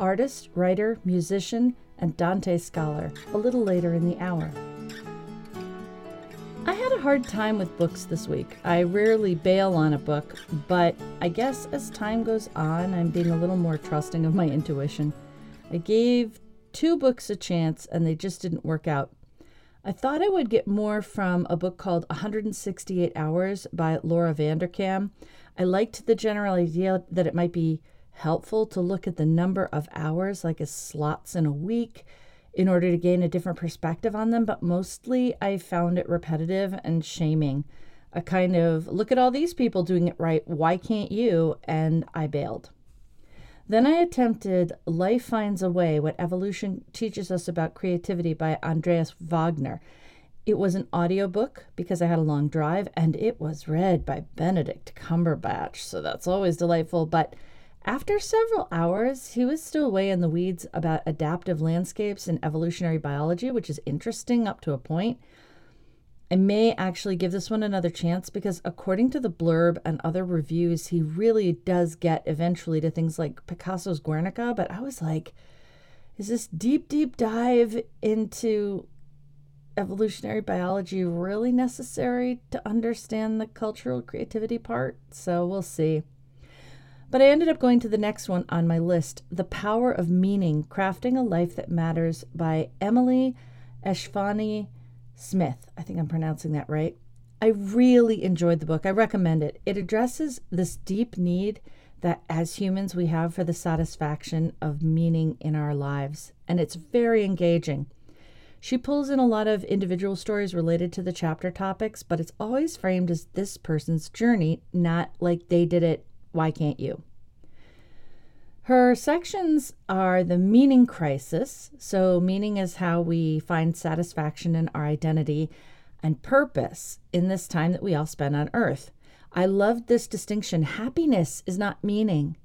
artist, writer, musician, and Dante scholar, a little later in the hour. I had a hard time with books this week. I rarely bail on a book, but I guess as time goes on, I'm being a little more trusting of my intuition. I gave two books a chance and they just didn't work out. I thought I would get more from a book called 168 Hours by Laura Vanderkam. I liked the general idea that it might be helpful to look at the number of hours, like as slots in a week, in order to gain a different perspective on them, but mostly I found it repetitive and shaming. A kind of look at all these people doing it right, why can't you? And I bailed. Then I attempted Life Finds a Way What Evolution Teaches Us About Creativity by Andreas Wagner. It was an audiobook because I had a long drive, and it was read by Benedict Cumberbatch, so that's always delightful. But after several hours, he was still way in the weeds about adaptive landscapes and evolutionary biology, which is interesting up to a point. I may actually give this one another chance because, according to the blurb and other reviews, he really does get eventually to things like Picasso's Guernica. But I was like, is this deep, deep dive into evolutionary biology really necessary to understand the cultural creativity part? So we'll see. But I ended up going to the next one on my list The Power of Meaning Crafting a Life That Matters by Emily Esfahani Smith. I think I'm pronouncing that right. I really enjoyed the book. I recommend it. It addresses this deep need that as humans we have for the satisfaction of meaning in our lives, and it's very engaging. She pulls in a lot of individual stories related to the chapter topics, but it's always framed as this person's journey, not like they did it why can't you? Her sections are the meaning crisis. So, meaning is how we find satisfaction in our identity and purpose in this time that we all spend on earth. I loved this distinction. Happiness is not meaning.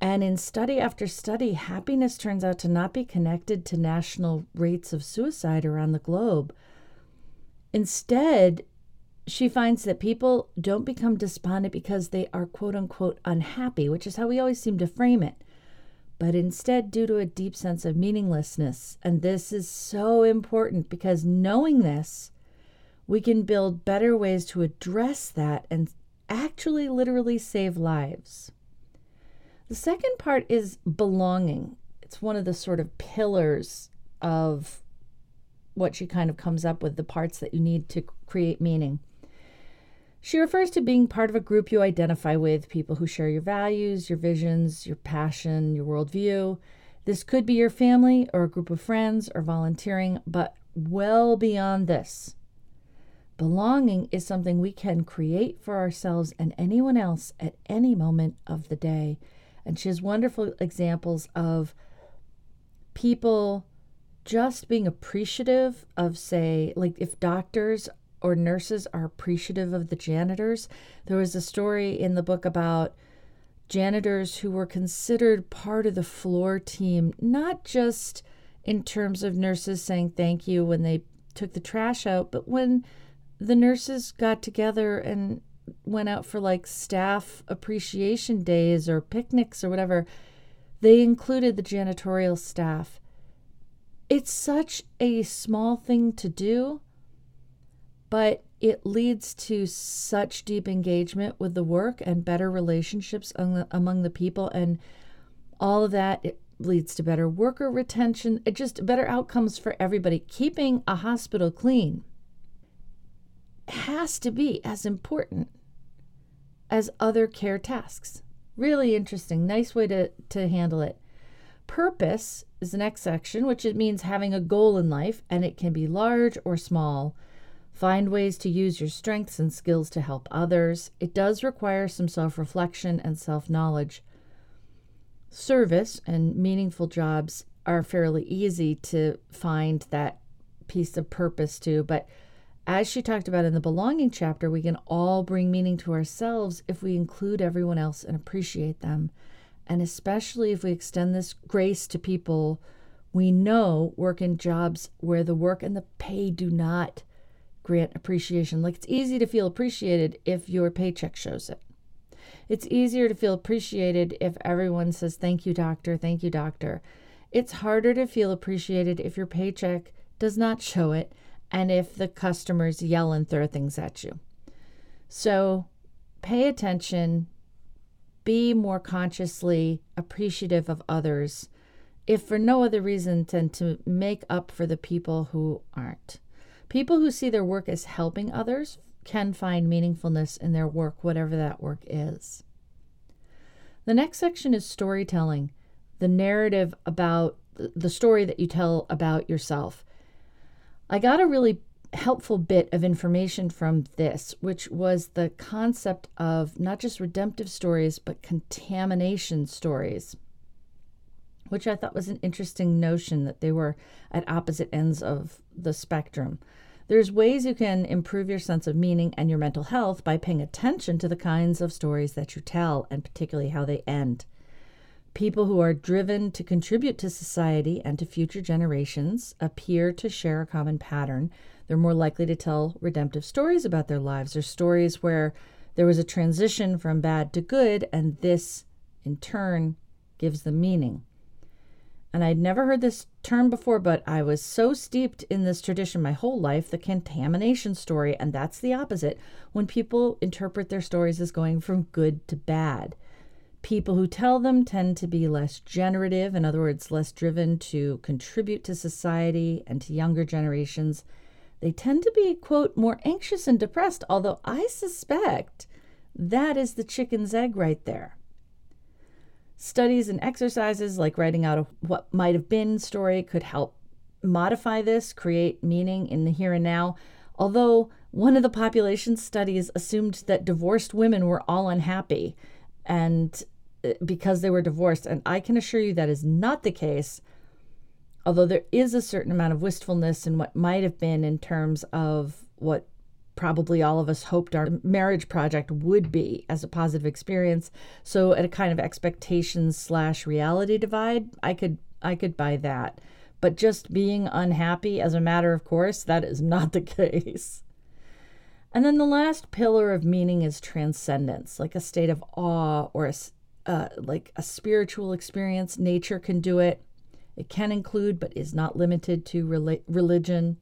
And in study after study, happiness turns out to not be connected to national rates of suicide around the globe. Instead, she finds that people don't become despondent because they are quote unquote unhappy, which is how we always seem to frame it, but instead due to a deep sense of meaninglessness. And this is so important because knowing this, we can build better ways to address that and actually literally save lives. The second part is belonging. It's one of the sort of pillars of what she kind of comes up with the parts that you need to create meaning. She refers to being part of a group you identify with, people who share your values, your visions, your passion, your worldview. This could be your family or a group of friends or volunteering, but well beyond this. Belonging is something we can create for ourselves and anyone else at any moment of the day. And she has wonderful examples of people just being appreciative of, say, like if doctors or nurses are appreciative of the janitors. There was a story in the book about janitors who were considered part of the floor team, not just in terms of nurses saying thank you when they took the trash out, but when the nurses got together and went out for like staff appreciation days or picnics or whatever, they included the janitorial staff. It's such a small thing to do, but it leads to such deep engagement with the work and better relationships among the people and all of that it leads to better worker retention it just better outcomes for everybody. Keeping a hospital clean has to be as important as other care tasks. Really interesting nice way to, to handle it. Purpose is the next section which it means having a goal in life and it can be large or small Find ways to use your strengths and skills to help others. It does require some self reflection and self knowledge. Service and meaningful jobs are fairly easy to find that piece of purpose to, but as she talked about in the belonging chapter, we can all bring meaning to ourselves if we include everyone else and appreciate them. And especially if we extend this grace to people we know work in jobs where the work and the pay do not grant appreciation. Like it's easy to feel appreciated if your paycheck shows it. It's easier to feel appreciated if everyone says, Thank you, doctor, thank you, doctor. It's harder to feel appreciated if your paycheck does not show it and if the customers yell and throw things at you. So pay attention, be more consciously appreciative of others, if for no other reason than to make up for the people who aren't. People who see their work as helping others can find meaningfulness in their work, whatever that work is. The next section is storytelling, the narrative about the story that you tell about yourself. I got a really helpful bit of information from this, which was the concept of not just redemptive stories, but contamination stories, which I thought was an interesting notion that they were at opposite ends of the spectrum. There's ways you can improve your sense of meaning and your mental health by paying attention to the kinds of stories that you tell and particularly how they end. People who are driven to contribute to society and to future generations appear to share a common pattern. They're more likely to tell redemptive stories about their lives or stories where there was a transition from bad to good, and this, in turn, gives them meaning and I'd never heard this term before, but I was so steeped in this tradition my whole life the contamination story, and that's the opposite when people interpret their stories as going from good to bad. People who tell them tend to be less generative, in other words, less driven to contribute to society and to younger generations. They tend to be, quote, more anxious and depressed, although I suspect that is the chicken's egg right there. Studies and exercises like writing out a what might have been story could help modify this, create meaning in the here and now. Although one of the population studies assumed that divorced women were all unhappy and uh, because they were divorced and I can assure you that is not the case. Although there is a certain amount of wistfulness in what might have been in terms of what probably all of us hoped our marriage project would be as a positive experience. So at a kind of expectations slash reality divide, I could I could buy that. But just being unhappy as a matter of course, that is not the case. And then the last pillar of meaning is transcendence, like a state of awe or a, uh, like a spiritual experience. Nature can do it. It can include, but is not limited to rela- religion.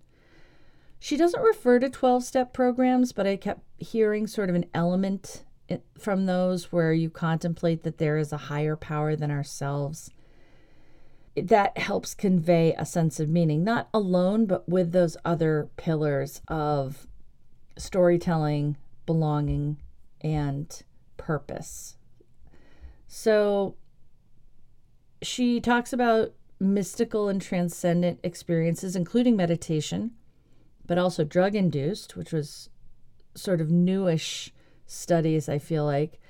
She doesn't refer to 12 step programs, but I kept hearing sort of an element from those where you contemplate that there is a higher power than ourselves. That helps convey a sense of meaning, not alone, but with those other pillars of storytelling, belonging, and purpose. So she talks about mystical and transcendent experiences, including meditation but also drug induced, which was sort of newish studies, I feel like.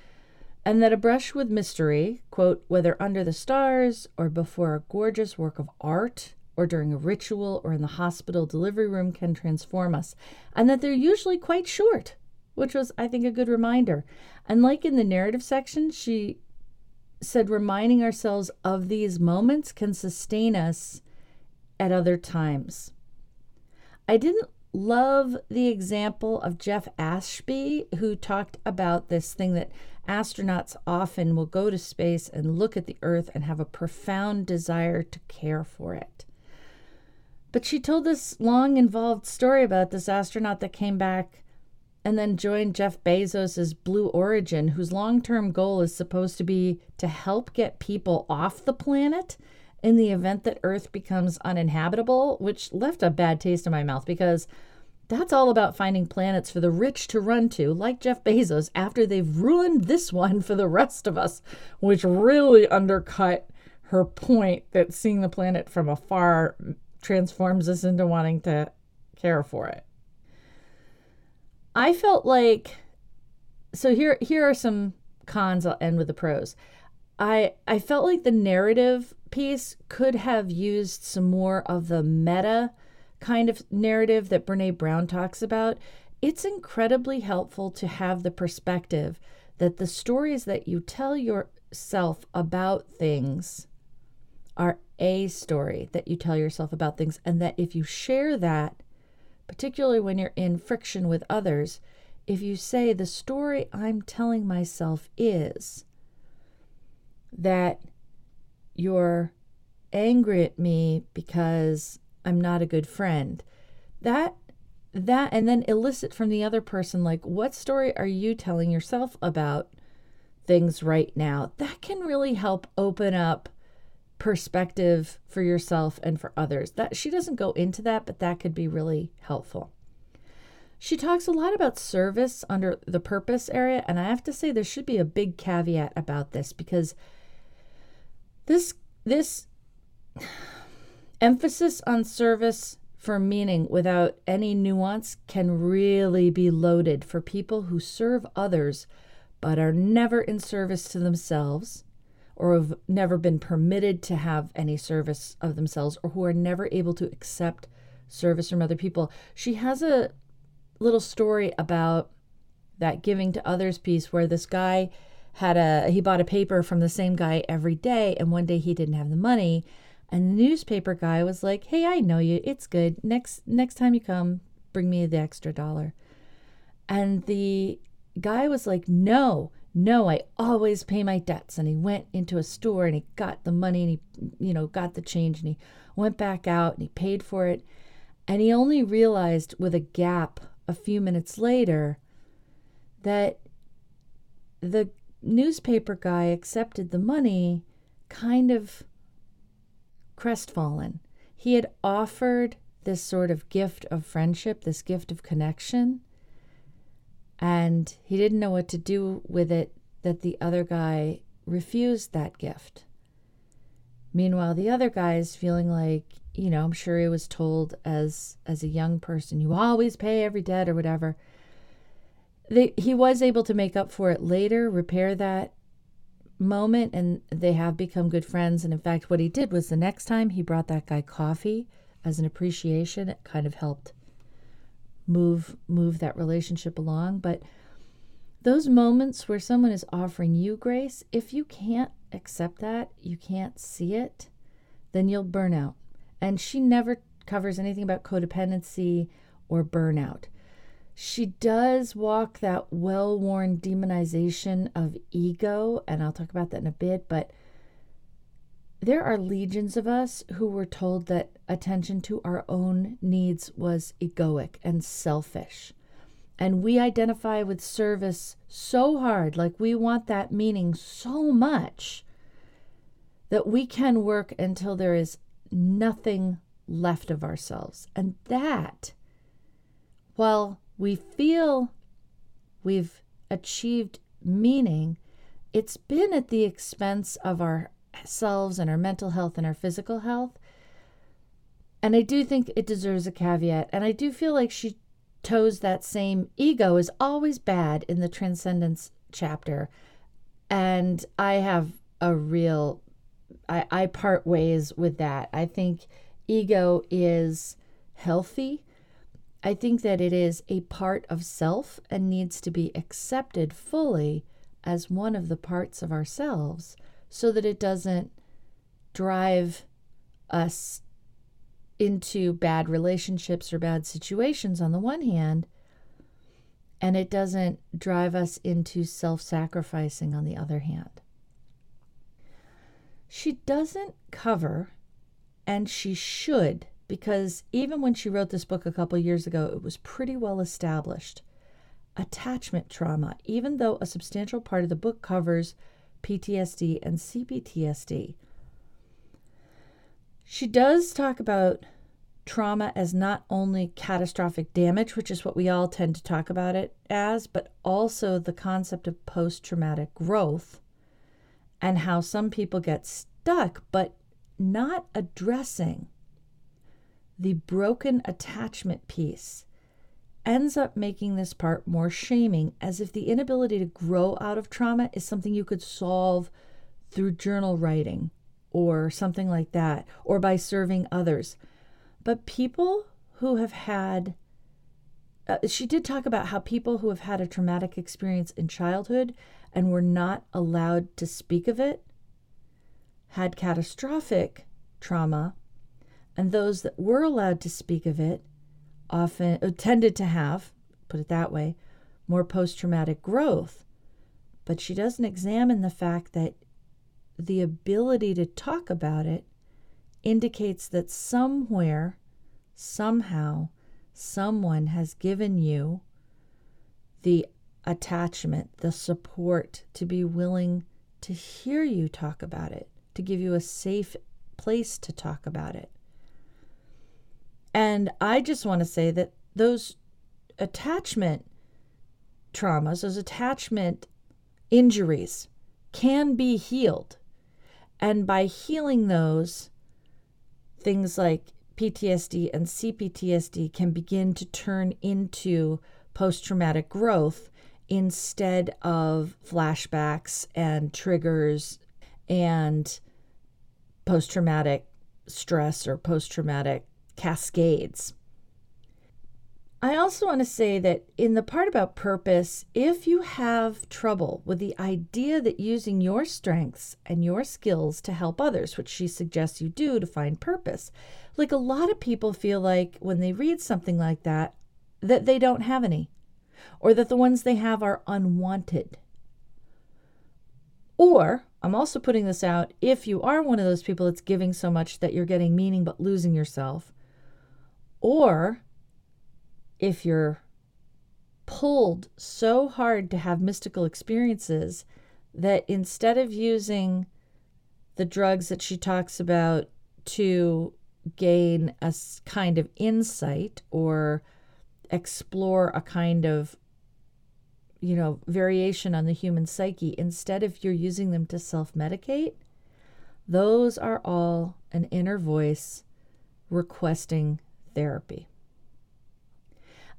And that a brush with mystery, quote, whether under the stars or before a gorgeous work of art or during a ritual or in the hospital delivery room can transform us, and that they're usually quite short, which was, I think, a good reminder. And like in the narrative section, she said reminding ourselves of these moments can sustain us at other times. I didn't love the example of Jeff Ashby, who talked about this thing that astronauts often will go to space and look at the Earth and have a profound desire to care for it. But she told this long, involved story about this astronaut that came back and then joined Jeff Bezos' Blue Origin, whose long term goal is supposed to be to help get people off the planet in the event that Earth becomes uninhabitable, which left a bad taste in my mouth because that's all about finding planets for the rich to run to, like Jeff Bezos, after they've ruined this one for the rest of us, which really undercut her point that seeing the planet from afar transforms us into wanting to care for it. I felt like so here here are some cons I'll end with the pros. I I felt like the narrative piece could have used some more of the meta kind of narrative that Brene Brown talks about. It's incredibly helpful to have the perspective that the stories that you tell yourself about things are a story that you tell yourself about things, and that if you share that, particularly when you're in friction with others, if you say the story I'm telling myself is that you're angry at me because I'm not a good friend, that that and then elicit from the other person like what story are you telling yourself about things right now? That can really help open up perspective for yourself and for others. That she doesn't go into that but that could be really helpful. She talks a lot about service under the purpose area and i have to say there should be a big caveat about this because this this emphasis on service for meaning without any nuance can really be loaded for people who serve others but are never in service to themselves or have never been permitted to have any service of themselves or who are never able to accept service from other people. She has a little story about that giving to others piece where this guy had a he bought a paper from the same guy every day and one day he didn't have the money and the newspaper guy was like, "Hey, I know you. It's good. Next next time you come, bring me the extra dollar." And the guy was like, "No, no, I always pay my debts." And he went into a store and he got the money and he, you know, got the change and he went back out and he paid for it. And he only realized with a gap a few minutes later that the newspaper guy accepted the money kind of crestfallen. He had offered this sort of gift of friendship, this gift of connection, and he didn't know what to do with it that the other guy refused that gift. Meanwhile, the other guy is feeling like, you know, I'm sure he was told as as a young person, you always pay every debt or whatever. They, he was able to make up for it later, repair that moment and they have become good friends. And in fact, what he did was the next time he brought that guy coffee as an appreciation, it kind of helped move move that relationship along. But those moments where someone is offering you grace, if you can't accept that, you can't see it, then you'll burn out. And she never covers anything about codependency or burnout she does walk that well worn demonization of ego, and I'll talk about that in a bit. But there are legions of us who were told that attention to our own needs was egoic and selfish. And we identify with service so hard, like we want that meaning so much that we can work until there is nothing left of ourselves. And that, while we feel we've achieved meaning, it's been at the expense of ourselves and our mental health and our physical health. And I do think it deserves a caveat. And I do feel like she toes that same ego is always bad in the transcendence chapter. And I have a real, I, I part ways with that. I think ego is healthy I think that it is a part of self and needs to be accepted fully as one of the parts of ourselves so that it doesn't drive us into bad relationships or bad situations on the one hand, and it doesn't drive us into self sacrificing on the other hand. She doesn't cover, and she should because even when she wrote this book a couple years ago, it was pretty well established. Attachment trauma, even though a substantial part of the book covers PTSD and CPTSD. She does talk about trauma as not only catastrophic damage, which is what we all tend to talk about it as, but also the concept of post traumatic growth and how some people get stuck but not addressing the broken attachment piece ends up making this part more shaming, as if the inability to grow out of trauma is something you could solve through journal writing or something like that, or by serving others. But people who have had, uh, she did talk about how people who have had a traumatic experience in childhood and were not allowed to speak of it had catastrophic trauma and those that were allowed to speak of it often uh, tended to have, put it that way, more post traumatic growth. But she doesn't examine the fact that the ability to talk about it indicates that somewhere, somehow, someone has given you the attachment, the support to be willing to hear you talk about it, to give you a safe place to talk about it. And I just want to say that those attachment traumas, those attachment injuries can be healed. And by healing those, things like PTSD and CPTSD can begin to turn into post traumatic growth instead of flashbacks and triggers and post traumatic stress or post traumatic cascades. I also want to say that in the part about purpose, if you have trouble with the idea that using your strengths and your skills to help others, which she suggests you do to find purpose, like a lot of people feel like when they read something like that, that they don't have any, or that the ones they have are unwanted. Or, I'm also putting this out if you are one of those people that's giving so much that you're getting meaning but losing yourself, or if you're pulled so hard to have mystical experiences that instead of using the drugs that she talks about to gain a kind of insight or explore a kind of you know variation on the human psyche instead of you're using them to self-medicate those are all an inner voice requesting therapy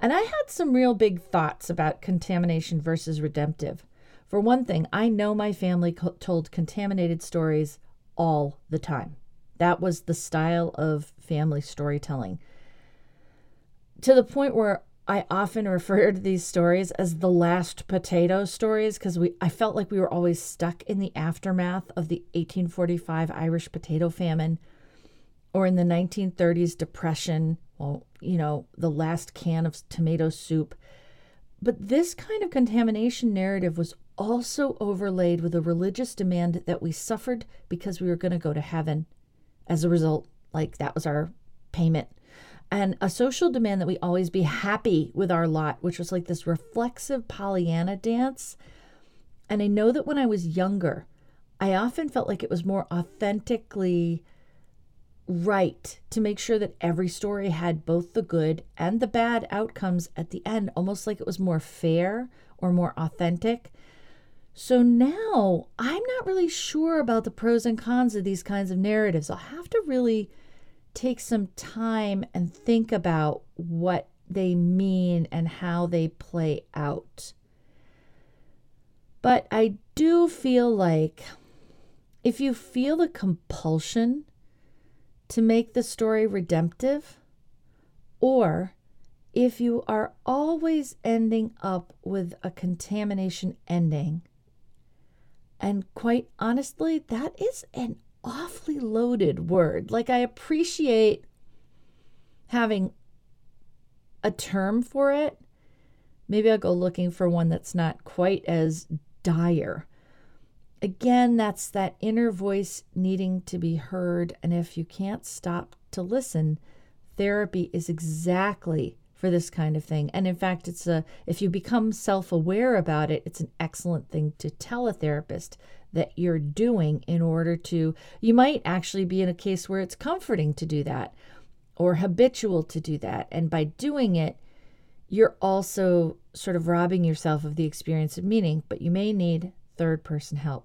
and I had some real big thoughts about contamination versus redemptive. For one thing, I know my family co- told contaminated stories all the time. That was the style of family storytelling. To the point where I often refer to these stories as the last potato stories because we I felt like we were always stuck in the aftermath of the 1845 Irish potato famine or in the 1930s depression well, you know, the last can of tomato soup. But this kind of contamination narrative was also overlaid with a religious demand that we suffered because we were going to go to heaven. As a result, like that was our payment. And a social demand that we always be happy with our lot, which was like this reflexive Pollyanna dance. And I know that when I was younger, I often felt like it was more authentically right to make sure that every story had both the good and the bad outcomes at the end, almost like it was more fair or more authentic. So now I'm not really sure about the pros and cons of these kinds of narratives. I'll have to really take some time and think about what they mean and how they play out. But I do feel like if you feel the compulsion to make the story redemptive, or if you are always ending up with a contamination ending. And quite honestly, that is an awfully loaded word. Like, I appreciate having a term for it. Maybe I'll go looking for one that's not quite as dire. Again, that's that inner voice needing to be heard. And if you can't stop to listen, therapy is exactly for this kind of thing. And in fact, it's a if you become self-aware about it, it's an excellent thing to tell a therapist that you're doing in order to you might actually be in a case where it's comforting to do that or habitual to do that. And by doing it, you're also sort of robbing yourself of the experience of meaning, but you may need third person help.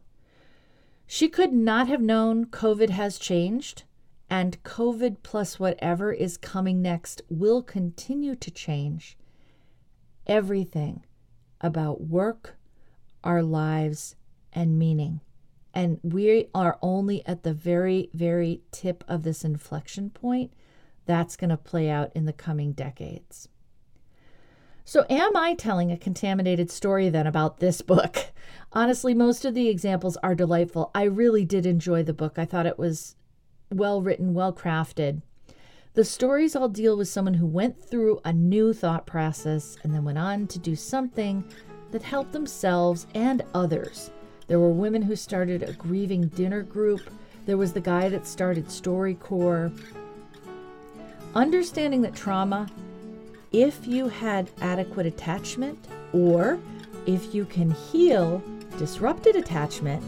She could not have known COVID has changed, and COVID plus whatever is coming next will continue to change everything about work, our lives, and meaning. And we are only at the very, very tip of this inflection point. That's going to play out in the coming decades. So, am I telling a contaminated story then about this book? Honestly, most of the examples are delightful. I really did enjoy the book. I thought it was well written, well crafted. The stories all deal with someone who went through a new thought process and then went on to do something that helped themselves and others. There were women who started a grieving dinner group. There was the guy that started StoryCorps. Understanding that trauma, if you had adequate attachment or if you can heal disrupted attachment,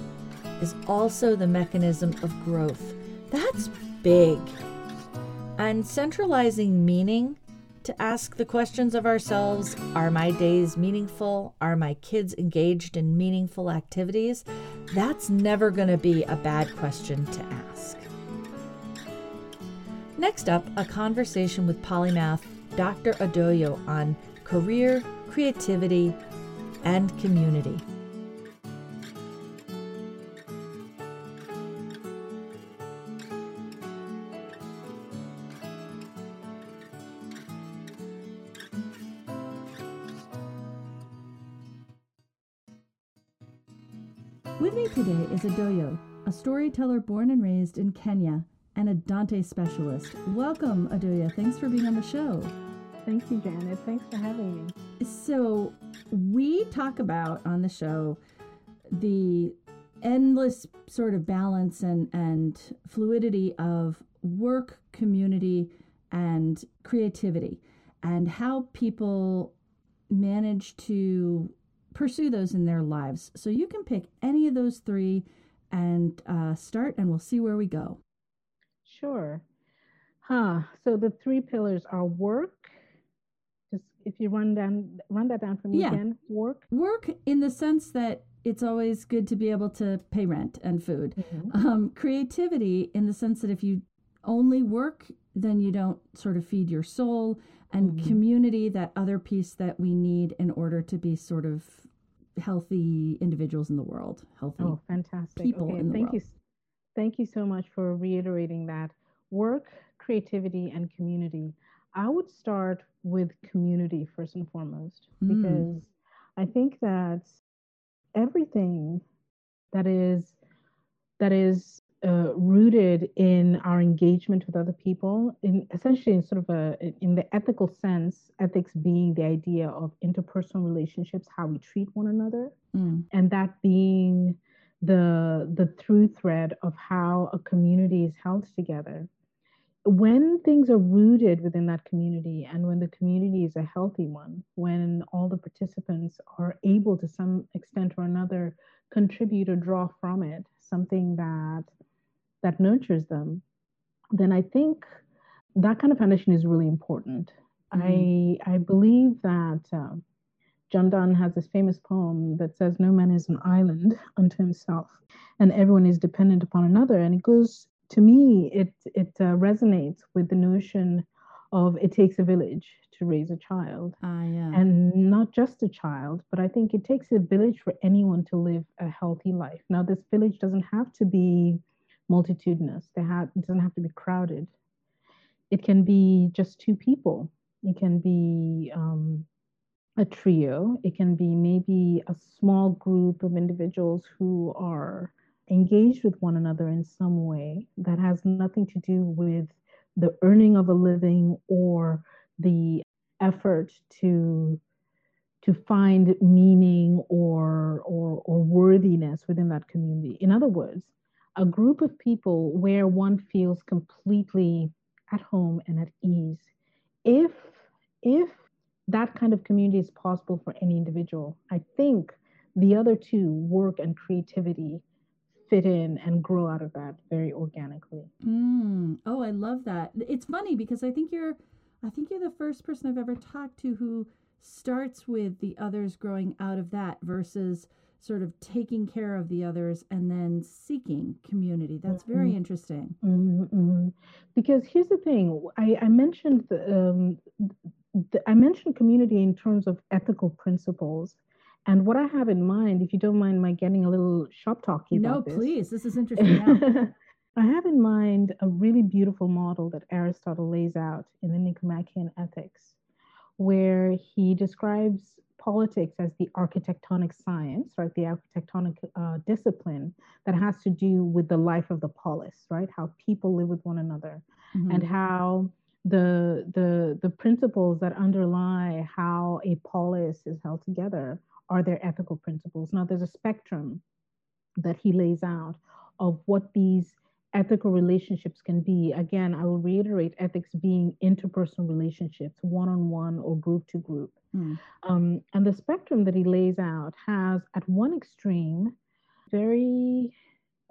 is also the mechanism of growth. That's big. And centralizing meaning to ask the questions of ourselves Are my days meaningful? Are my kids engaged in meaningful activities? That's never going to be a bad question to ask. Next up, a conversation with polymath Dr. Adoyo on career, creativity, and community. With me today is Adoyo, a storyteller born and raised in Kenya and a Dante specialist. Welcome, Adoyo. Thanks for being on the show. Thank you, Janet. Thanks for having me. So, we talk about on the show the endless sort of balance and, and fluidity of work, community, and creativity, and how people manage to pursue those in their lives. So you can pick any of those three and uh, start, and we'll see where we go. Sure. Huh. So the three pillars are work. Just if you run down, run that down for me yeah. again. Work. Work in the sense that it's always good to be able to pay rent and food. Mm-hmm. Um, creativity in the sense that if you only work, then you don't sort of feed your soul. And mm-hmm. community, that other piece that we need in order to be sort of healthy individuals in the world, healthy oh, fantastic. people okay, in the thank world. You, thank you so much for reiterating that. Work, creativity, and community. I would start with community first and foremost mm. because I think that everything that is that is uh, rooted in our engagement with other people, in essentially in sort of a in the ethical sense, ethics being the idea of interpersonal relationships, how we treat one another, mm. and that being the the through thread of how a community is held together. When things are rooted within that community, and when the community is a healthy one, when all the participants are able to some extent or another contribute or draw from it something that that nurtures them, then I think that kind of foundation is really important. Mm-hmm. I I believe that uh, John Donne has this famous poem that says, "No man is an island unto himself, and everyone is dependent upon another." And it goes to me, it it uh, resonates with the notion of it takes a village to raise a child, uh, yeah. and not just a child, but I think it takes a village for anyone to live a healthy life. Now, this village doesn't have to be multitudinous. They have, it doesn't have to be crowded. It can be just two people. It can be um, a trio. It can be maybe a small group of individuals who are engaged with one another in some way that has nothing to do with the earning of a living or the effort to to find meaning or, or or worthiness within that community. In other words, a group of people where one feels completely at home and at ease. If if that kind of community is possible for any individual, I think the other two, work and creativity, fit in and grow out of that very organically. Mm. Oh, I love that. It's funny because I think you're I think you're the first person I've ever talked to who starts with the others growing out of that versus sort of taking care of the others and then seeking community. That's mm-hmm. very interesting. Mm-hmm, mm-hmm. Because here's the thing: I, I mentioned the, um, the, I mentioned community in terms of ethical principles. And what I have in mind, if you don't mind my getting a little shop talky no, about this. please. This is interesting. I have in mind a really beautiful model that Aristotle lays out in the Nicomachean Ethics, where he describes politics as the architectonic science, right? The architectonic uh, discipline that has to do with the life of the polis, right? How people live with one another mm-hmm. and how the the the principles that underlie how a polis is held together are their ethical principles. Now there's a spectrum that he lays out of what these ethical relationships can be. Again, I will reiterate ethics being interpersonal relationships, one on one or group to group. Mm. Um, and the spectrum that he lays out has at one extreme very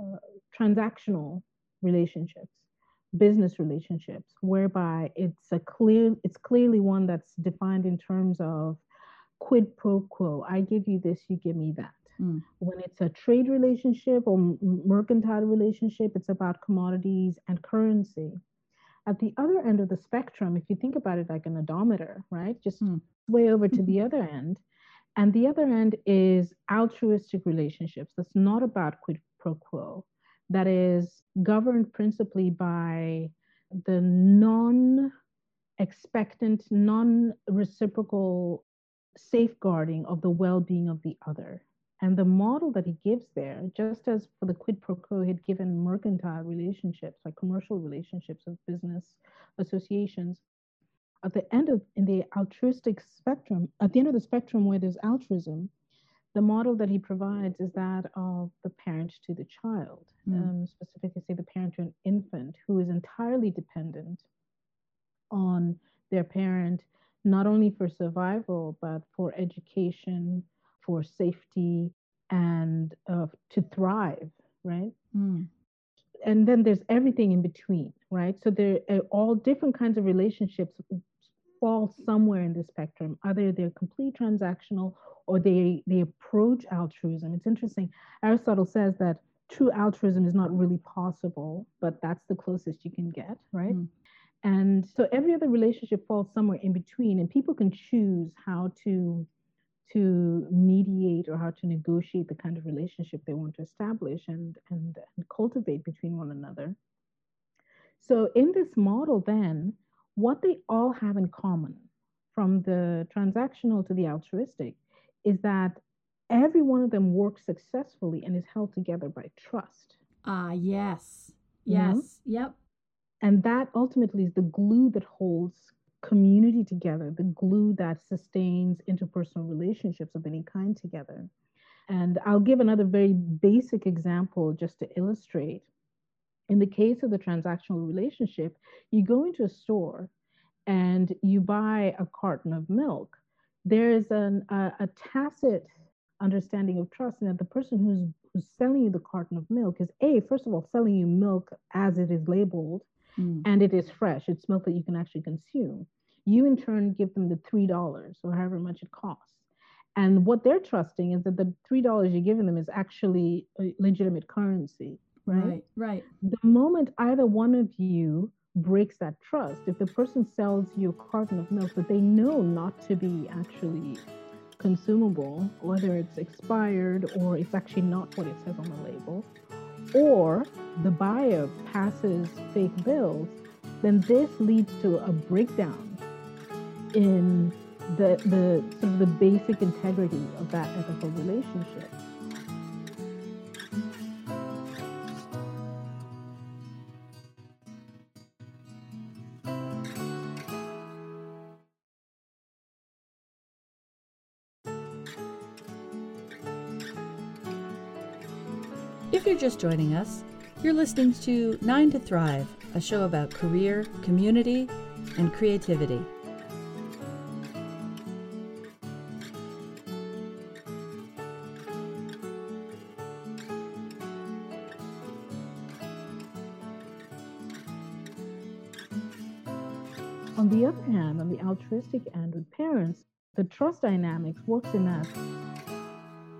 uh, transactional relationships business relationships whereby it's a clear it's clearly one that's defined in terms of quid pro quo. I give you this you give me that. Mm. when it's a trade relationship or mercantile relationship it's about commodities and currency. At the other end of the spectrum if you think about it like an odometer right just mm. way over to the other end. And the other end is altruistic relationships. That's not about quid pro quo that is governed principally by the non expectant, non reciprocal safeguarding of the well being of the other. And the model that he gives there, just as for the quid pro quo, he'd given mercantile relationships, like commercial relationships of business associations, at the end of in the altruistic spectrum, at the end of the spectrum where there's altruism, the model that he provides is that of the parent to the child, mm. um, specifically, say, the parent to an infant who is entirely dependent on their parent, not only for survival, but for education, for safety, and uh, to thrive, right? Mm. And then there's everything in between, right? So there are all different kinds of relationships fall somewhere in the spectrum. Either they're complete transactional or they they approach altruism. It's interesting. Aristotle says that true altruism is not really possible, but that's the closest you can get, right? Mm. And so every other relationship falls somewhere in between, and people can choose how to to mediate or how to negotiate the kind of relationship they want to establish and, and, and cultivate between one another. So in this model, then, what they all have in common, from the transactional to the altruistic, is that every one of them works successfully and is held together by trust. Ah, uh, yes. Yes. Yep. And that ultimately is the glue that holds community together, the glue that sustains interpersonal relationships of any kind together. And I'll give another very basic example just to illustrate. In the case of the transactional relationship, you go into a store and you buy a carton of milk. There is an, a, a tacit understanding of trust and that the person who's, who's selling you the carton of milk is a first of all selling you milk as it is labeled mm. and it is fresh. It's milk that you can actually consume. You in turn give them the three dollars or however much it costs. And what they're trusting is that the three dollars you're giving them is actually a legitimate currency right right right the moment either one of you breaks that trust. If the person sells you a carton of milk that they know not to be actually consumable, whether it's expired or it's actually not what it says on the label, or the buyer passes fake bills, then this leads to a breakdown in the, the sort of the basic integrity of that ethical relationship. If you're just joining us, you're listening to Nine to Thrive, a show about career, community, and creativity. On the other hand, on the altruistic end with parents, the trust dynamics works in that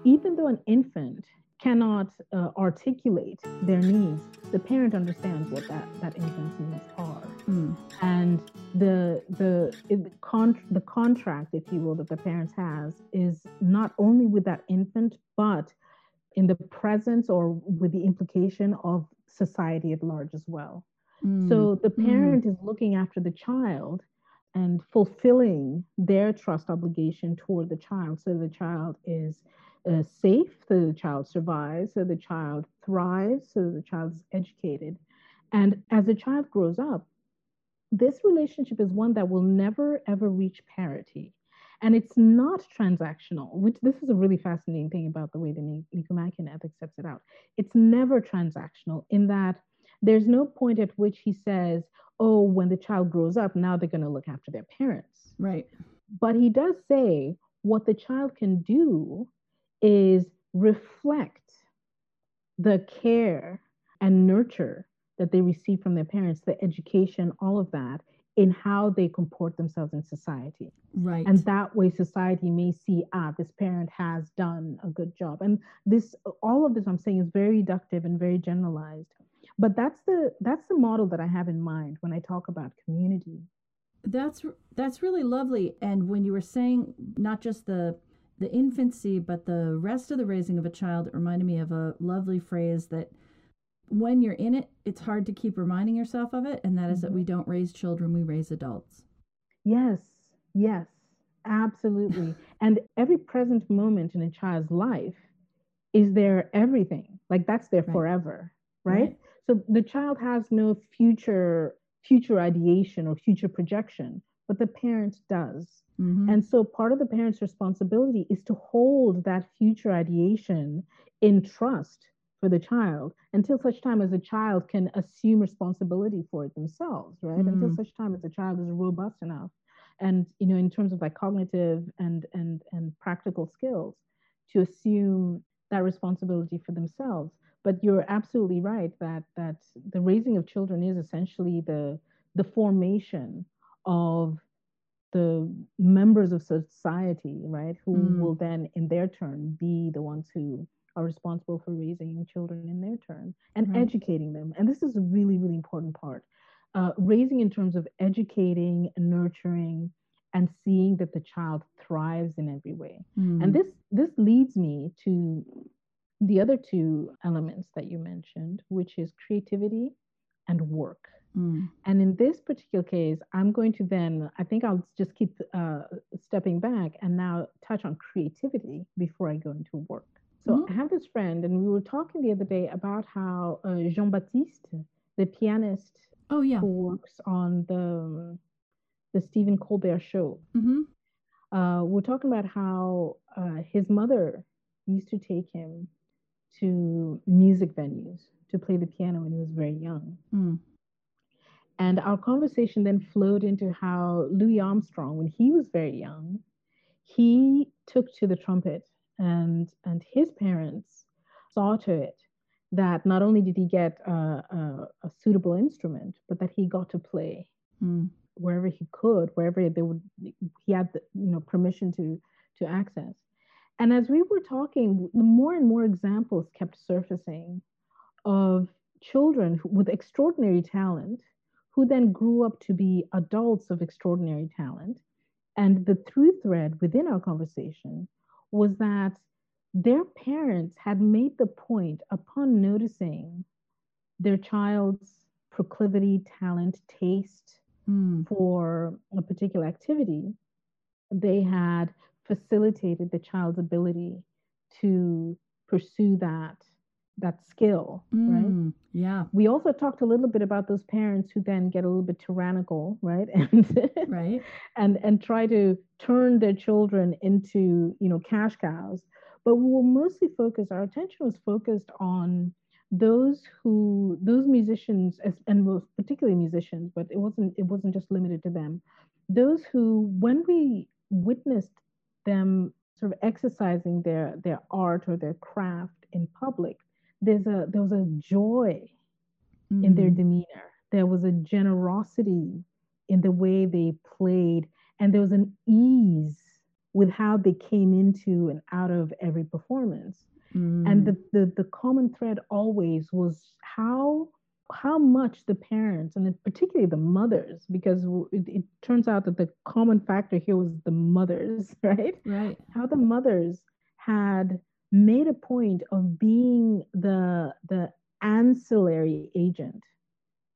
even though an infant cannot uh, articulate their needs, the parent understands what that, that infant's needs are. Mm. And the the the, con- the contract, if you will, that the parents has is not only with that infant, but in the presence or with the implication of society at large as well. Mm. So the hmm. parent mm. is looking after the child and fulfilling their trust obligation toward the child. So the child is uh, safe so the child survives, so the child thrives, so the child is educated. And as the child grows up, this relationship is one that will never ever reach parity. And it's not transactional, which this is a really fascinating thing about the way the Nicomachean ethics sets it out. It's never transactional in that there's no point at which he says, oh, when the child grows up, now they're going to look after their parents. Right. But he does say what the child can do is reflect the care and nurture that they receive from their parents, the education, all of that, in how they comport themselves in society. Right. And that way society may see, ah, this parent has done a good job. And this all of this I'm saying is very reductive and very generalized. But that's the that's the model that I have in mind when I talk about community. That's that's really lovely. And when you were saying not just the the infancy, but the rest of the raising of a child, it reminded me of a lovely phrase that when you're in it, it's hard to keep reminding yourself of it, and that is mm-hmm. that we don't raise children, we raise adults. Yes, yes, absolutely. and every present moment in a child's life is their everything. Like that's their right. forever, right? right? So the child has no future future ideation or future projection, but the parent does. Mm-hmm. And so part of the parent's responsibility is to hold that future ideation in trust for the child until such time as the child can assume responsibility for it themselves, right? Mm. Until such time as the child is robust enough and you know in terms of like cognitive and and and practical skills to assume that responsibility for themselves but you're absolutely right that that the raising of children is essentially the the formation of the members of society right who mm. will then in their turn be the ones who are responsible for raising children in their turn and right. educating them. And this is a really, really important part. Uh, raising in terms of educating, nurturing, and seeing that the child thrives in every way. Mm. And this this leads me to the other two elements that you mentioned, which is creativity and work. Mm. And in this particular case, I'm going to then, I think I'll just keep uh, stepping back and now touch on creativity before I go into work. So mm-hmm. I have this friend, and we were talking the other day about how uh, Jon Batiste, the pianist, oh yeah, who works on the the Stephen Colbert show, mm-hmm. uh, we're talking about how uh, his mother used to take him to music venues to play the piano when he was very young. Mm. And our conversation then flowed into how Louis Armstrong, when he was very young, he took to the trumpet and and his parents saw to it that not only did he get a, a, a suitable instrument, but that he got to play mm. wherever he could, wherever they would he had the, you know permission to to access. And as we were talking, more and more examples kept surfacing of children with extraordinary talent who then grew up to be adults of extraordinary talent. And the through thread within our conversation was that their parents had made the point upon noticing their child's proclivity, talent, taste mm. for a particular activity, they had facilitated the child's ability to pursue that that skill, mm, right? Yeah. We also talked a little bit about those parents who then get a little bit tyrannical, right? And right. And and try to turn their children into, you know, cash cows. But we were mostly focused, our attention was focused on those who those musicians and most particularly musicians, but it wasn't it wasn't just limited to them. Those who when we witnessed them sort of exercising their their art or their craft in public there's a there was a joy mm. in their mm. demeanor. There was a generosity in the way they played, and there was an ease with how they came into and out of every performance. Mm. And the, the the common thread always was how how much the parents and particularly the mothers because it, it, turns out that the common factor here was the mothers right right how the mothers had made a point of being the the ancillary agent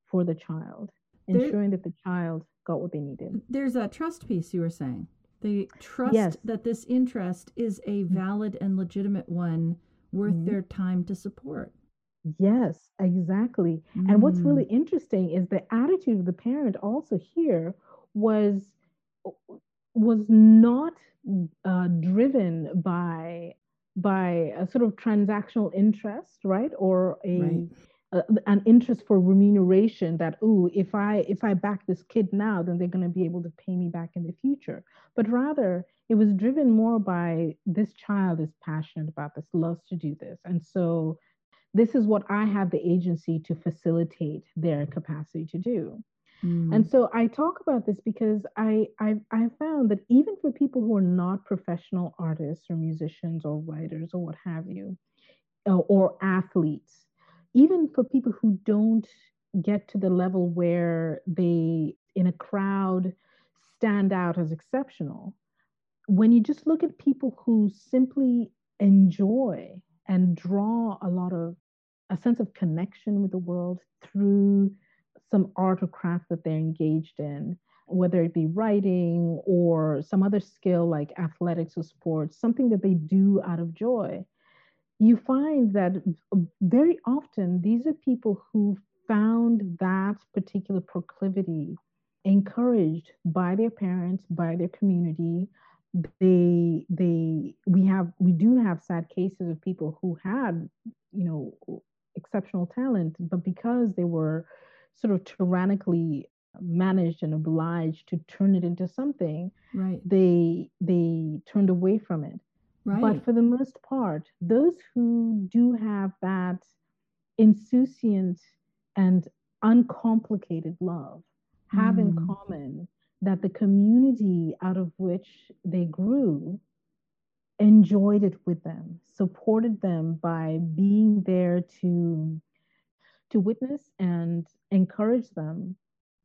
for the child, ensuring there, that the child got what they needed. There's that trust piece you were saying. They trust yes. that this interest is a mm-hmm. valid and legitimate one worth mm-hmm. their time to support. Yes, exactly. Mm. And what's really mm. interesting is the attitude of the parent also here was was not uh, driven by by a sort of transactional interest, right, or a, right. a an interest for remuneration that oh, if I if I back this kid now, then they're going to be able to pay me back in the future. But rather, it was driven more by this child is passionate about this, loves to do this, and so this is what I have the agency to facilitate their capacity to do. Mm. And so I talk about this because I, I I found that even for people who are not professional artists or musicians or writers or what have you, uh, or athletes, even for people who don't get to the level where they in a crowd stand out as exceptional, when you just look at people who simply enjoy and draw a lot of a sense of connection with the world through some art or craft that they're engaged in, whether it be writing or some other skill like athletics or sports, something that they do out of joy. You find that very often these are people who found that particular proclivity encouraged by their parents, by their community. They they we have we do have sad cases of people who had you know exceptional talent, but because they were sort of tyrannically managed and obliged to turn it into something, right. they they turned away from it. Right. But for the most part, those who do have that insouciant and uncomplicated love have mm. in common that the community out of which they grew enjoyed it with them, supported them by being there to to witness and encourage them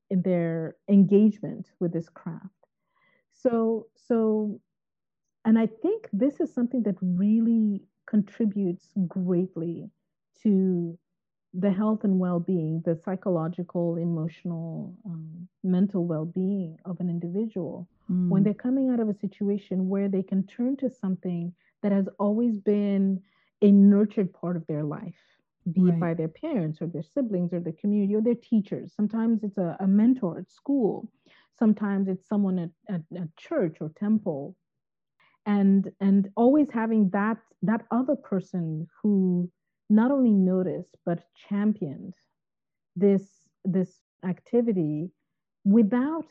in their engagement with this craft. So so and I think this is something that really contributes greatly to the health and well-being, the psychological, emotional, um, mental well-being of an individual mm. when they're coming out of a situation where they can turn to something that has always been a nurtured part of their life, be right. it by their parents or their siblings or the community or their teachers. Sometimes it's a, a mentor at school. Sometimes it's someone at, at, at church or temple. And and always having that that other person who not only noticed but championed this this activity without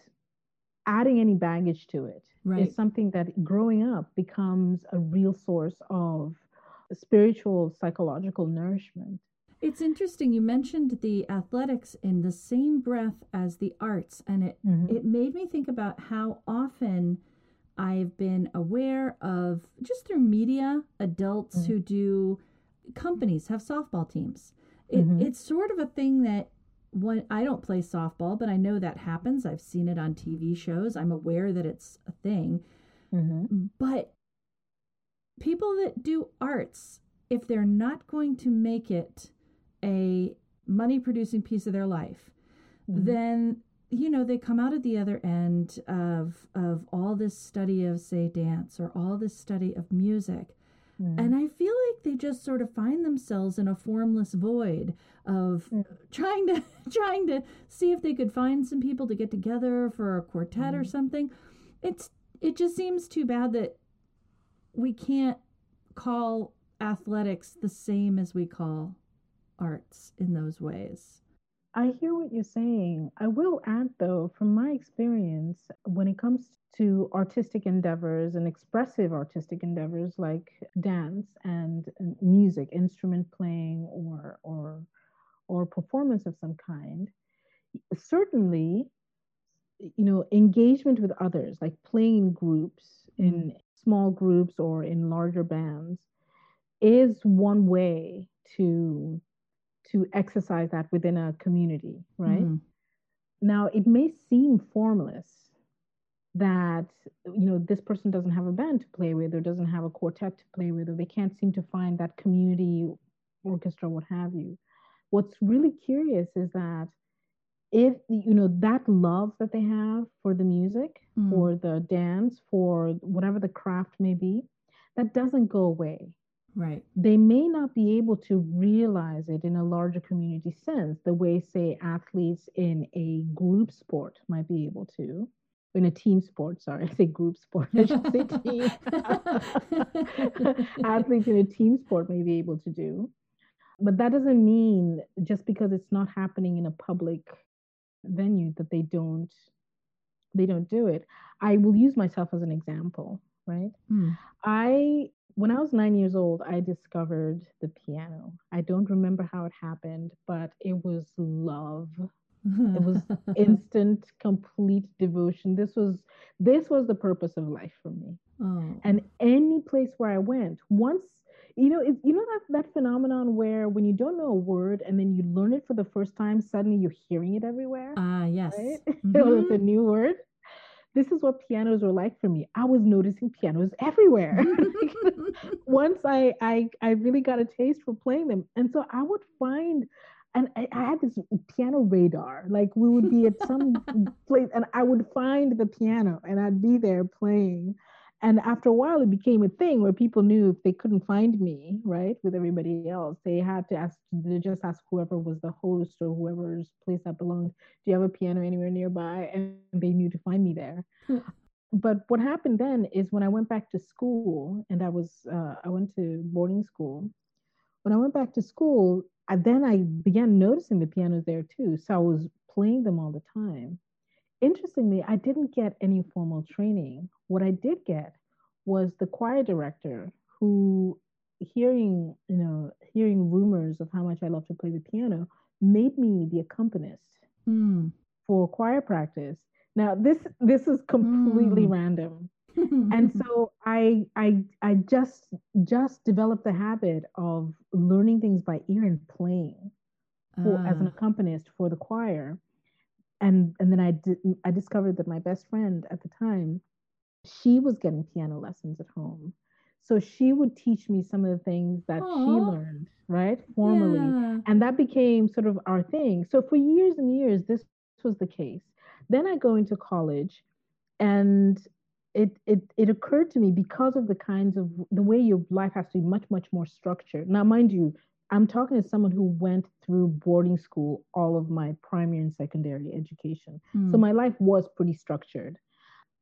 adding any baggage to it right. is something that growing up becomes a real source of spiritual psychological nourishment it's interesting you mentioned the athletics in the same breath as the arts and it mm-hmm. it made me think about how often I've been aware of just through media adults mm-hmm. who do companies have softball teams. It, mm-hmm. It's sort of a thing that when I don't play softball, but I know that happens. I've seen it on TV shows. I'm aware that it's a thing. Mm-hmm. But people that do arts, if they're not going to make it a money producing piece of their life, mm-hmm. then you know they come out at the other end of of all this study of say dance or all this study of music Mm. And I feel like they just sort of find themselves in a formless void of mm. trying to trying to see if they could find some people to get together for a quartet mm. or something. It's it just seems too bad that we can't call athletics the same as we call arts in those ways. I hear what you're saying. I will add, though, from my experience, when it comes to artistic endeavors and expressive artistic endeavors like dance and music, instrument playing, or or or performance of some kind, certainly, you know, engagement with others, like playing in groups, in. Small groups or in larger bands, is one way to to exercise that within a community, right? Mm. Now, it may seem formless that you know this person doesn't have a band to play with or doesn't have a quartet to play with or they can't seem to find that community orchestra what have you what's really curious is that if you know that love that they have for the music mm. for the dance for whatever the craft may be that doesn't go away Right. They may not be able to realize it in a larger community sense, the way, say, athletes in a group sport might be able to. In a team sport, sorry, I say group sport. I should say team. athletes in a team sport may be able to do. But that doesn't mean just because it's not happening in a public venue that they don't they don't do it. I will use myself as an example, right? Mm. I when I was nine years old, I discovered the piano. I don't remember how it happened, but it was love. it was instant, complete devotion. This was this was the purpose of life for me. Oh. And any place where I went, once you know, it, you know that that phenomenon where when you don't know a word and then you learn it for the first time, suddenly you're hearing it everywhere. Ah, uh, yes. Right? Mm-hmm. it's a new word this is what pianos were like for me. I was noticing pianos everywhere. Once I, I I really got a taste for playing them, and so I would find, and I, I had this piano radar. Like we would be at some place, and I would find the piano, and I'd be there playing. And after a while, it became a thing where people knew if they couldn't find me, right, with everybody else, they had to ask, they just ask whoever was the host or whoever's place that belonged, do you have a piano anywhere nearby? And they knew to find me there. Hmm. but what happened then is when I went back to school, and I was, uh, I went to boarding school. When I went back to school, I, then I began noticing the pianos there too. So I was playing them all the time interestingly, I didn't get any formal training. What I did get was the choir director who, hearing, you know, hearing rumors of how much I love to play the piano, made me the accompanist mm. for choir practice. Now this this is completely mm. random. and so I I I just just developed the habit of learning things by ear and playing for, uh. as an ah. accompanist for the choir and and then I did, I discovered that my best friend at the time, she was getting piano lessons at home. So she would teach me some of the things that Aww. she learned, right, formally, yeah. and that became sort of our thing. So for years and years, this was the case. Then I go into college, and it it it occurred to me because of the kinds of the way your life has to be much much more structured. Now, mind you, I'm talking to someone who went through boarding school all of my primary and secondary education. Mm. So my life was pretty structured.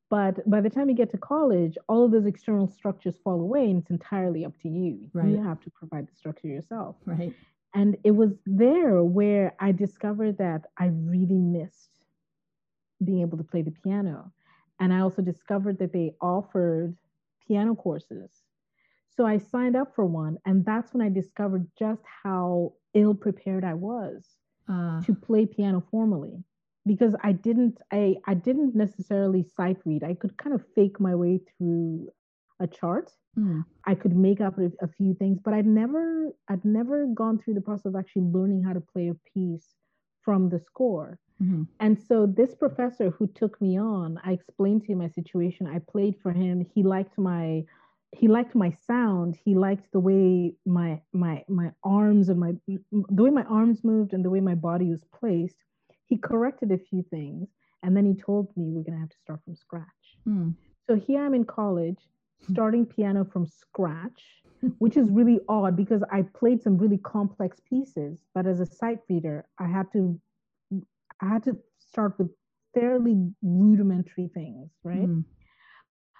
But by the time you get to college, all of those external structures fall away and it's entirely up to you. Right. You have to provide the structure yourself. Right. And it was there where I discovered that I really missed being able to play the piano. And I also discovered that they offered piano courses so I signed up for one, and that's when I discovered just how ill prepared I was uh. to play piano formally because I didn't I I didn't necessarily sight read. I could kind of fake my way through a chart. Mm. I could make up a, a, few things, but I'd never I'd never gone through the process of actually learning how to play a piece from the score. Mm-hmm. And so this professor who took me on, I explained to him my situation. I played for him. He liked my he liked my sound he liked the way my my my arms and my the way my arms moved and the way my body was placed he corrected a few things and then he told me we're going to have to start from scratch mm. so here i'm in college starting piano from scratch which is really odd because i played some really complex pieces but as a sight reader i had to i had to start with fairly rudimentary things right mm.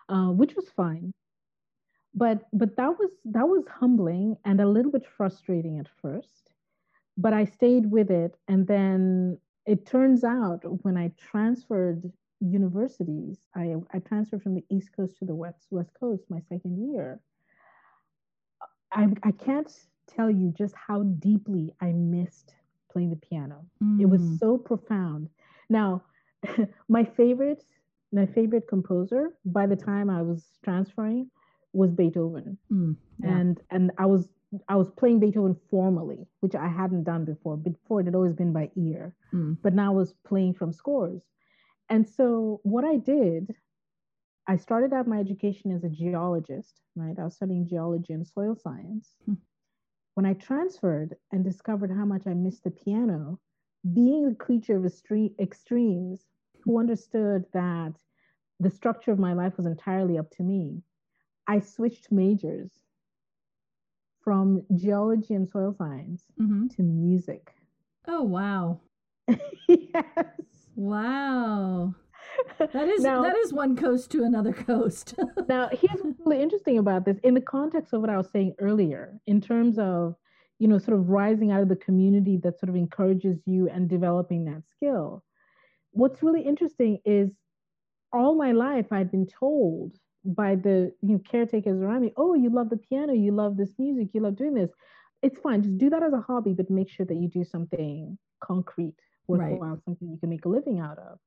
uh, which was fine but but that was that was humbling and a little bit frustrating at first but i stayed with it and then it turns out when i transferred universities i i transferred from the east coast to the west west coast my second year i i can't tell you just how deeply i missed playing the piano mm. it was mm. so profound now my favorite my favorite composer by the time i was transferring was Beethoven. Mm, yeah. And and I was I was playing Beethoven formally, which I hadn't done before. Before it had always been by ear, mm. but now I was playing from scores. And so what I did, I started out my education as a geologist, right? I was studying geology and soil science. Mm. When I transferred and discovered how much I missed the piano, being a creature of extremes who understood that the structure of my life was entirely up to me, I switched majors from geology and soil science Mm-hmm. to music. Oh wow. yes. Wow. That is Now- that is one coast to another coast. Now, here's what's really interesting about this in the context of what I was saying earlier, in terms of, you know, sort of rising out of the community that sort of encourages you and developing that skill. What's really interesting is all my life I'd been told by the you know, caretakers around me, oh, you love the piano, you love this music, you love doing this. It's fine, just do that as a hobby, but make sure that you do something concrete, Right. worthwhile, something you can make a living out of.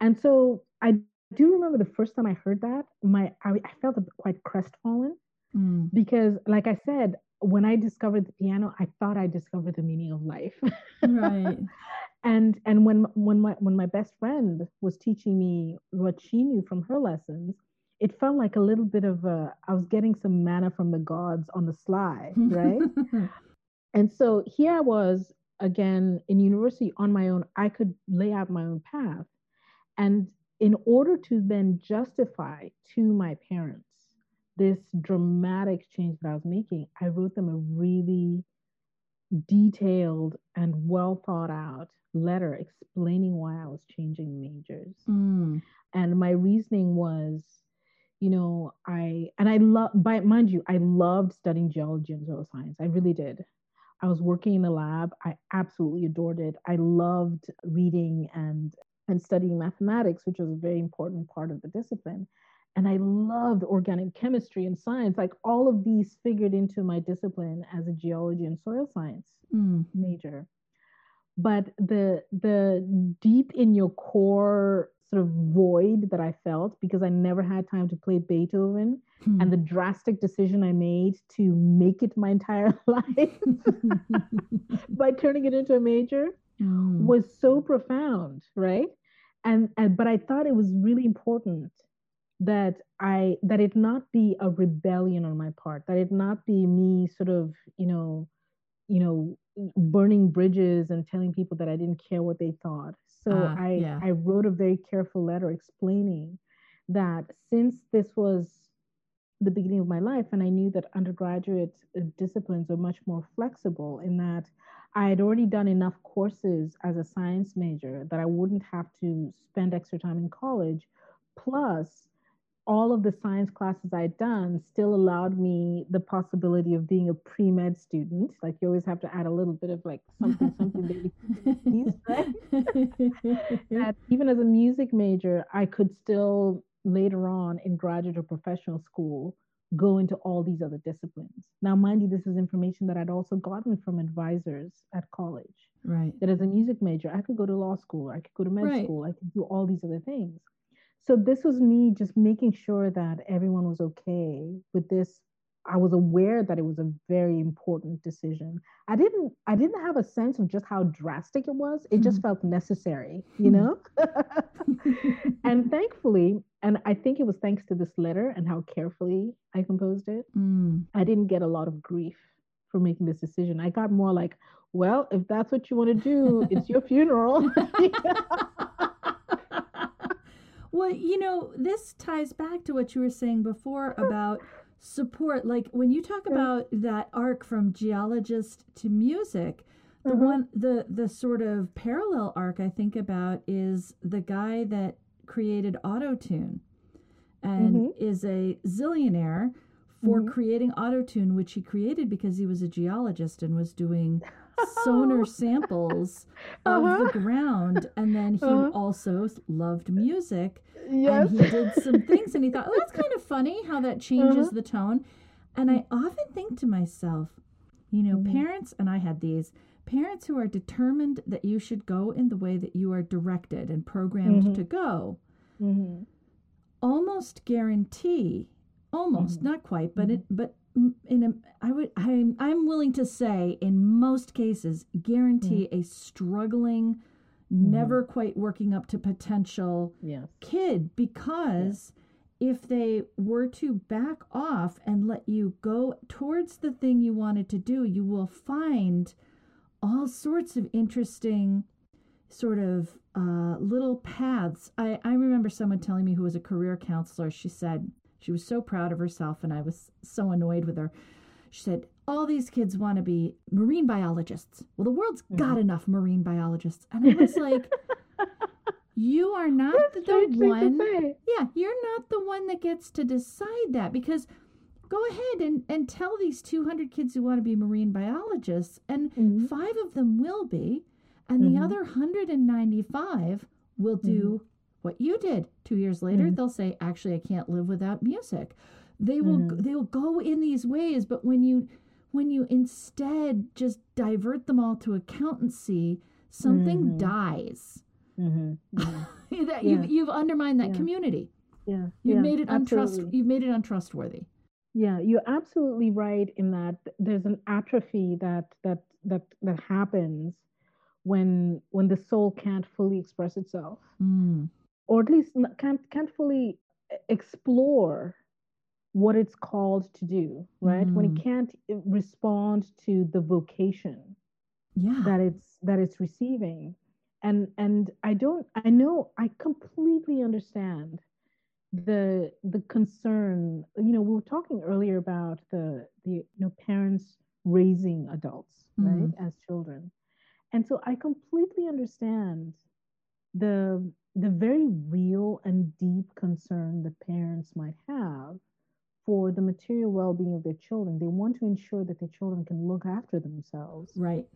And so I do remember the first time I heard that, my I, I felt a bit quite crestfallen Mm, because, like I said, when I discovered the piano, I thought I discovered the meaning of life. right. and and when when my when my best friend was teaching me what she knew from her lessons, it felt like a little bit of a I was getting some manna from the gods on the sly, right? And so here I was again in university on my own. I could lay out my own path. And in order to then justify to my parents this dramatic change that I was making, I wrote them a really detailed and well thought out letter explaining why I was changing majors Mm, and my reasoning was you know i and i love by mind you i loved studying geology and soil science i really did. I was working in the lab. I absolutely adored it. I loved reading and and studying mathematics which was a very important part of the discipline. And i loved organic chemistry and science like all of these figured into my discipline as a geology and soil science mm, major. But the the deep in your core sort of void that i felt because i never had time to play beethoven hmm. and the drastic decision i made to make it my entire life by turning it into a major Mm, was so profound right and, and but i thought it was really important that i that it not be a rebellion on my part that it not be me sort of you know you know burning bridges and telling people that i didn't care what they thought so Ah, i yeah. i wrote a very careful letter explaining that since this was the beginning of my life and i knew that undergraduate uh, disciplines are much more flexible in that i had already done enough courses as a science major that i wouldn't have to spend extra time in college plus all of the science classes I'd done still allowed me the possibility of being a pre med student. Like you always have to add a little bit of like something, something that you please, right? that even as a music major, I could still later on in graduate or professional school go into all these other disciplines. Now, mind you, this is information that I'd also gotten from advisors at college. right. That as a music major, I could go to law school, I could go to med Right. school, I could do all these other things. So this was me just making sure that everyone was okay with this. I was aware that it was a very important decision. I didn't I didn't have a sense of just how drastic it was. It just Mhm. felt necessary, you know? and thankfully, and I think it was thanks to this letter and how carefully I composed it, Mm, I didn't get a lot of grief for making this decision. I got more like, well, if that's what you want to do, it's your funeral. well, you know, this ties back to what you were saying before about support. Like when you talk about that arc from geologist to music, the Mhm. one the the sort of parallel arc I think about is the guy that created autotune and Mhm. is a zillionaire for Mhm. creating autotune which he created because he was a geologist and was doing sonar samples of Uh-huh. the ground and then he Uh-huh. also loved music yes. and he did some things and he thought oh that's kind of funny how that changes Uh-huh. the tone and i often think to myself you know Mhm. parents and i had these parents who are determined that you should go in the way that you are directed and programmed Mhm. to go Mhm. almost guarantee almost Mhm. not quite but it but m- in a i would i'm i'm willing to say in most cases guarantee a struggling never quite working up to potential Yes. kid because if they were to back off and let you go towards the thing you wanted to do you will find all sorts of interesting sort of uh, little paths. I, I remember someone telling me who was a career counselor, she said she was so proud of herself and I was so annoyed with her. She said, all these kids want to be marine biologists. Well, the world's mm-hmm. got enough marine biologists. And I was like, you are not the, the one. Yeah, you're not the one that gets to decide that because go ahead and, and tell these 200 kids who want to be marine biologists, and mm-hmm. five of them will be, and mm-hmm. the other 195 will do mm-hmm. What you did. Two years later, mm-hmm. they'll say, actually, I can't live without music. They will mm-hmm. they'll go in these ways, but when you when you instead just divert them all to accountancy, something mm-hmm. dies. that yeah. you've, you've undermined that yeah. community. Yeah, you've yeah, made it untrust. You've made it untrustworthy. Yeah, you're absolutely right in that there's an atrophy that that that that happens when when the soul can't fully express itself, mm. Or at least can't can't fully explore what it's called to do. Right mm. when it mm. can't respond to the vocation yeah. that it's that it's receiving, and and I don't I know I completely understand the the concern you know we were talking earlier about the the you know parents raising adults mm-hmm. right as children and so i completely understand the the very real and deep concern the parents might have for the material well-being of their children. They want to ensure that their children can look after themselves right.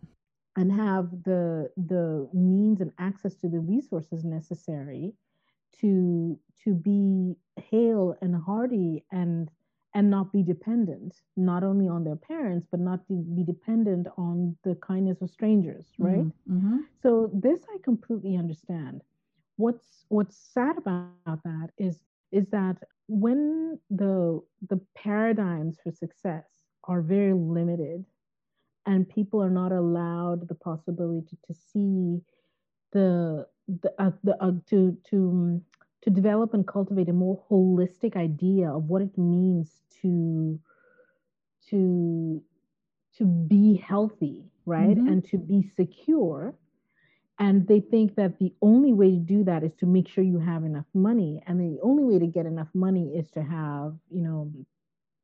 and have the the means and access to the resources necessary to to be hale and hearty and and not be dependent not only on their parents but not to be dependent on the kindness of strangers mm-hmm, right mm-hmm. so this i completely understand what's what's sad about that is is that when the the paradigms for success are very limited and people are not allowed the possibility to, to see the the, uh, the uh, to to to develop and cultivate a more holistic idea of what it means to to to be healthy right mm-hmm. and to be secure and they think that the only way to do that is to make sure you have enough money and the only way to get enough money is to have you know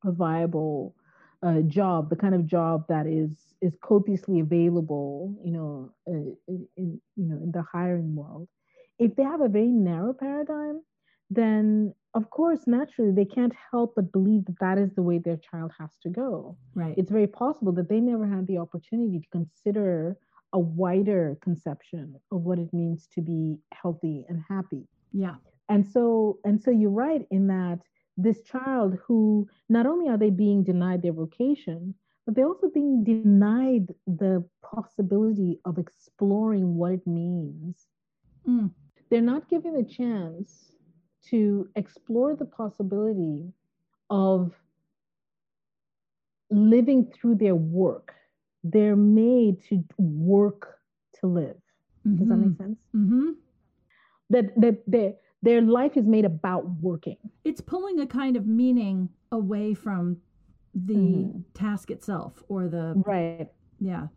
a viable uh, job the kind of job that is is copiously available you know uh, in, you know in the hiring world if they have a very narrow paradigm, then of course, naturally, they can't help but believe that that is the way their child has to go. Right. It's very possible that they never had the opportunity to consider a wider conception of what it means to be healthy and happy. Yeah. And so, and so you're right in that this child who not only are they being denied their vocation, but they're also being denied the possibility of exploring what it means mm they're not given a chance to explore the possibility of living through their work. They're made to work to live. Mm-hmm. Does that make mm-hmm. sense? Mm-hmm. That that their their life is made about working. It's pulling a kind of meaning away from the mm-hmm. task itself or the right. Yeah.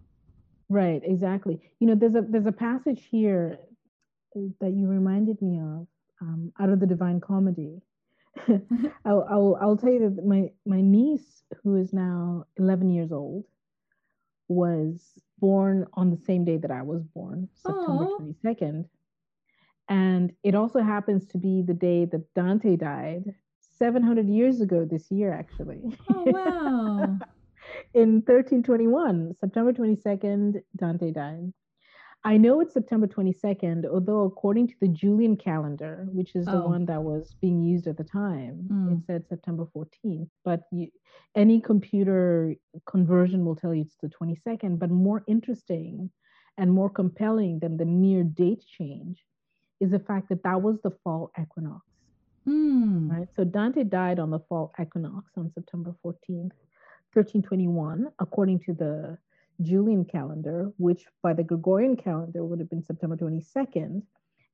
Right. Exactly. You know, there's a there's a passage here that you reminded me of um, out of the Divine Comedy. I'll, I'll, I'll tell you that my, my niece, who is now 11 years old, was born on the same day that I was born, September Aww. 22nd. And it also happens to be the day that Dante died, 700 years ago this year, actually. Oh, wow. In 1321, September 22nd, Dante died. I know it's September 22nd, although according to the Julian calendar, which is the oh. one that was being used at the time, mm. it said September 14th. But you, any computer conversion will tell you it's the 22nd. But more interesting and more compelling than the mere date change is the fact that that was the fall equinox. Mm. Right. So Dante died on the fall equinox on September 14th, 1321, according to the Julian calendar, which by the Gregorian calendar would have been September 22nd.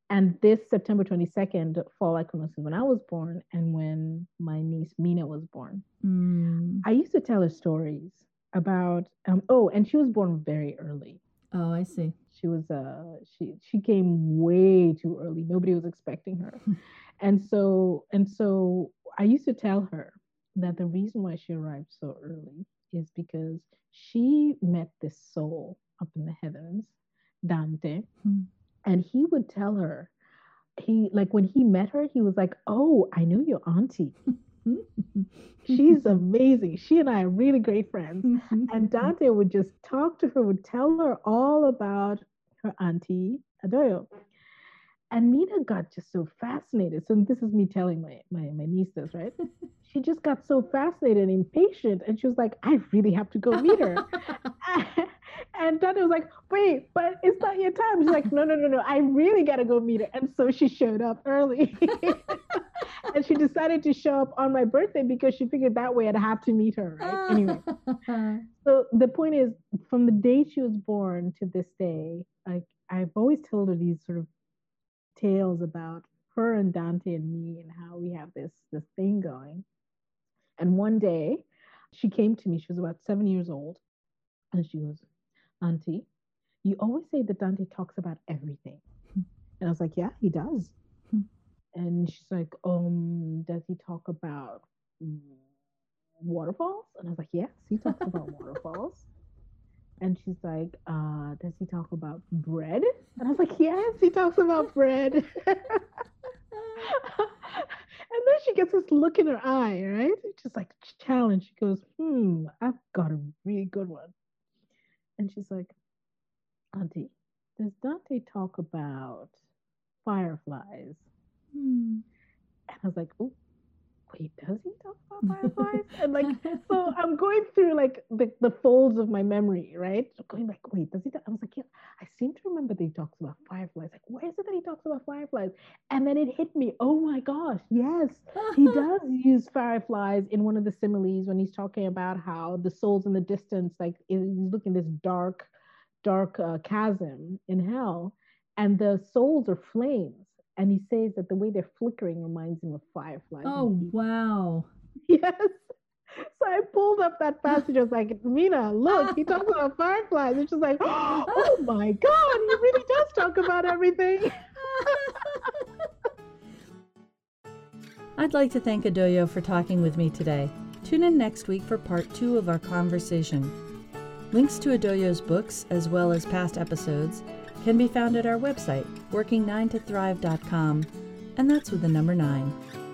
And this September 22nd fall equinox is when I was born and when my niece Mina was born. Mm. I used to tell her stories about um, oh, and she was born very early. Oh, I see. She was uh she she came way too early. Nobody was expecting her. and so and so I used to tell her that the reason why she arrived so early is because she met this soul up in the heavens, Dante, hmm. and he would tell her, he like when he met her, he was like, "Oh, I knew your auntie." She's amazing. She and I are really great friends. and Dante would just talk to her, would tell her all about her auntie, Adoyo. And Mina got just so fascinated. So this is me telling my my, my niece this, right? she just got so fascinated and impatient. And she was like, I really have to go meet her. and Dante was like, wait, but it's not your time. She's like, no, no, no, no. I really got to go meet her. And so she showed up early. and she decided to show up on my birthday because she figured that way I'd have to meet her, right? Anyway. so the point is, from the day she was born to this day, like I've always told her these sort of tales about her and Dante and me and how we have this this thing going. And one day she came to me, she was about seven years old, and she goes, Auntie, you always say that Dante talks about everything. And I was like, Yeah, he does. and she's like, Um, does he talk about waterfalls? And I was like, Yes, he talks about waterfalls. And she's like, uh, does he talk about bread? And I was like, yes, he talks about bread. and then she gets this look in her eye, right? Just like challenge. She goes, hmm, I've got a really good one. And she's like, Auntie, does Dante talk about fireflies? Hmm. And I was like, oh, wait, does he talk about fireflies? and like, so I'm going through like the, the folds of my memory, right? So going like, wait, does he? Talk? I was like, yeah, I seem to remember that he talks about fireflies. Like, where is it that he talks about fireflies? And then it hit me, oh my gosh, yes, he does use fireflies in one of the similes when he's talking about how the souls in the distance, like he's looking this dark, dark uh, chasm in hell, and the souls are flames and he says that the way they're flickering reminds him of fireflies. Oh wow! Yes. So I pulled up that passage. I was like, Mina, look, he talks about fireflies. And she's like, oh my God, he really does talk about everything. I'd like to thank Adoyo for talking with me today. Tune in next week for part two of our conversation. Links to Adoyo's books, as well as past episodes, can be found at our website, working9tothrive.com, and that's with the number 9.